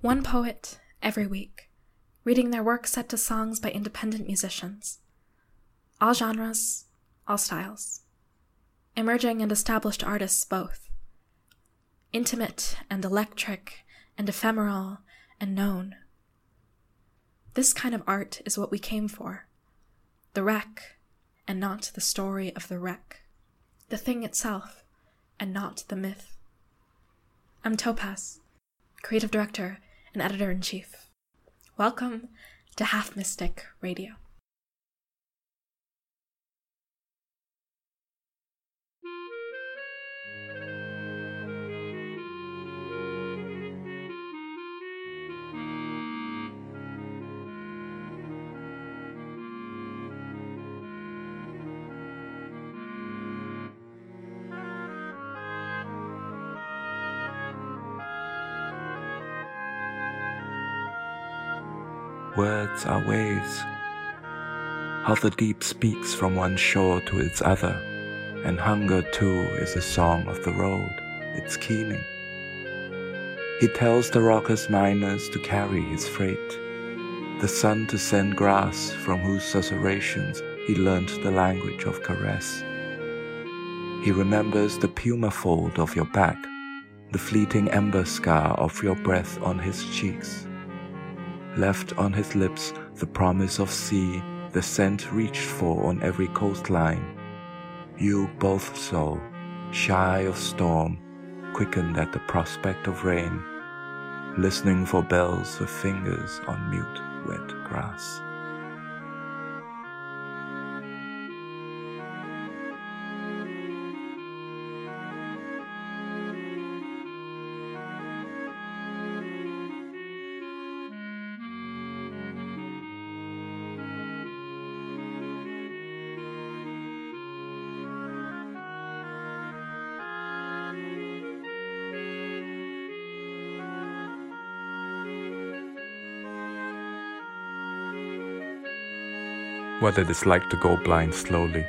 One poet every week, reading their work set to songs by independent musicians. All genres, all styles. Emerging and established artists both. Intimate and electric and ephemeral and known. This kind of art is what we came for. The wreck, and not the story of the wreck. The thing itself, and not the myth. I'm Topaz, creative director and editor in chief. Welcome to Half Mystic Radio. Words are waves. How the deep speaks from one shore to its other, and hunger too is a song of the road, its keening. He tells the raucous miners to carry his freight, the sun to send grass from whose susurrations he learnt the language of caress. He remembers the puma fold of your back, the fleeting ember scar of your breath on his cheeks left on his lips the promise of sea, the scent reached for on every coastline. You both so, shy of storm, quickened at the prospect of rain, listening for bells with fingers on mute wet grass. What it is like to go blind slowly.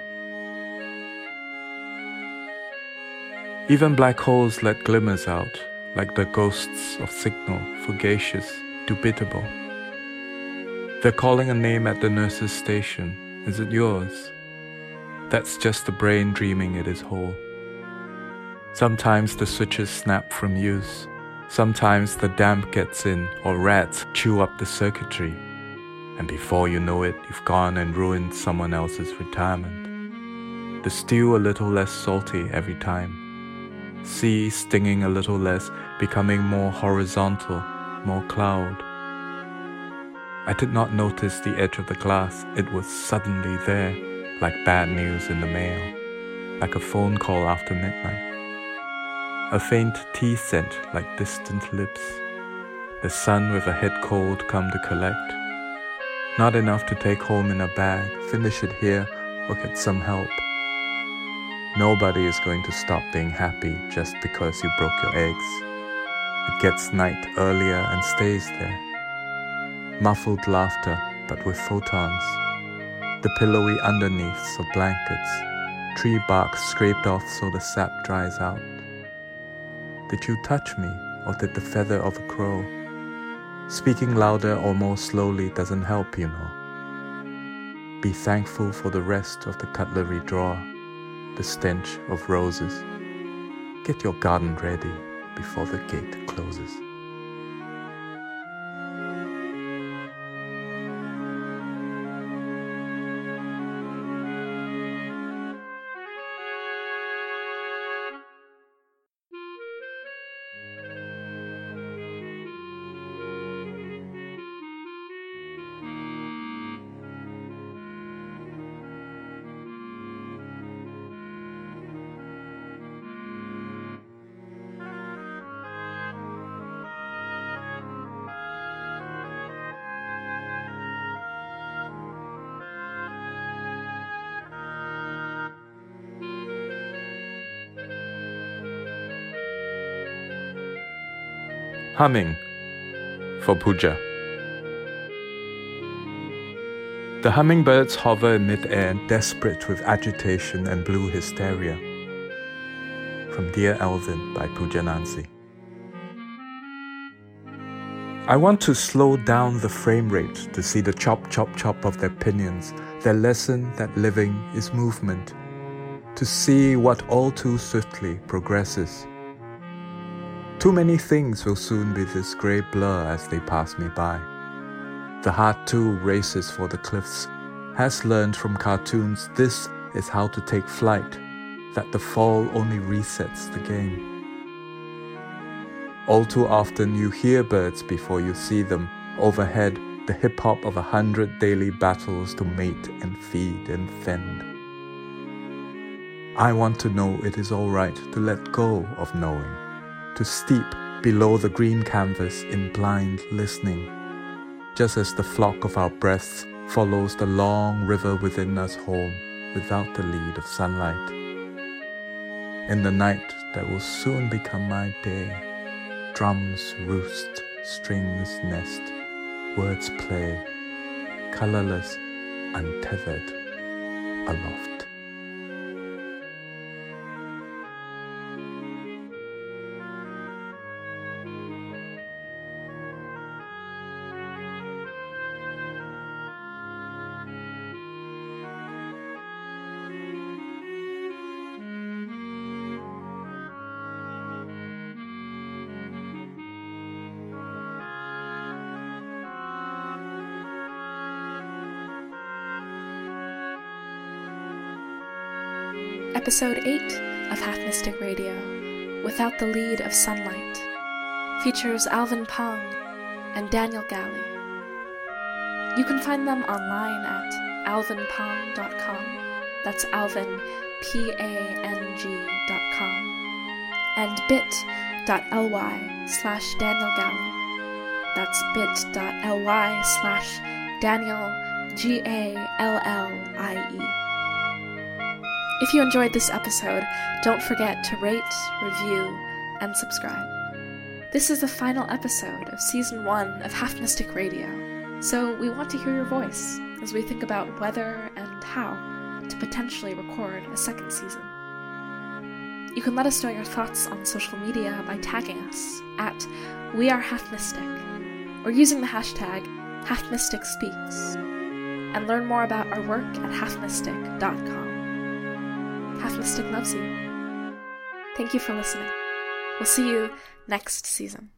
Even black holes let glimmers out, like the ghosts of signal, fugacious, dubitable. They're calling a name at the nurse's station. Is it yours? That's just the brain dreaming it is whole. Sometimes the switches snap from use. Sometimes the damp gets in, or rats chew up the circuitry and before you know it, you've gone and ruined someone else's retirement. The stew a little less salty every time. Sea stinging a little less, becoming more horizontal, more cloud. I did not notice the edge of the glass, it was suddenly there, like bad news in the mail, like a phone call after midnight. A faint tea scent like distant lips. The sun with a head cold come to collect not enough to take home in a bag, finish it here, or get some help. Nobody is going to stop being happy just because you broke your eggs. It gets night earlier and stays there. Muffled laughter, but with photons. The pillowy underneaths of blankets. Tree bark scraped off so the sap dries out. Did you touch me, or did the feather of a crow? Speaking louder or more slowly doesn't help, you know. Be thankful for the rest of the cutlery drawer, the stench of roses. Get your garden ready before the gate closes. Humming for Pooja. The hummingbirds hover in midair, desperate with agitation and blue hysteria. From Dear Alvin by Pooja Nancy. I want to slow down the frame rate to see the chop chop chop of their pinions, their lesson that living is movement, to see what all too swiftly progresses. Too many things will soon be this grey blur as they pass me by. The heart too races for the cliffs, has learned from cartoons this is how to take flight, that the fall only resets the game. All too often you hear birds before you see them, overhead the hip hop of a hundred daily battles to mate and feed and fend. I want to know it is alright to let go of knowing, to steep below the green canvas in blind listening, just as the flock of our breaths follows the long river within us home without the lead of sunlight. In the night that will soon become my day, drums roost, strings nest, words play, colorless, untethered, aloft. Episode 8 of Half Mystic Radio, Without the Lead of Sunlight, features Alvin Pang and Daniel Gallie. You can find them online at alvinpang.com. That's Alvin, P A N G.com. And bit.ly slash Daniel Gallie. That's bit.ly slash Daniel G A L L I E. If you enjoyed this episode, don't forget to rate, review, and subscribe. This is the final episode of Season 1 of Half Mystic Radio, so we want to hear your voice as we think about whether and how to potentially record a second season. You can let us know your thoughts on social media by tagging us at We Are Half Mystic or using the hashtag HalfMysticSpeaks and learn more about our work at halfmystic.com. Half Mystic loves you. Thank you for listening. We'll see you next season.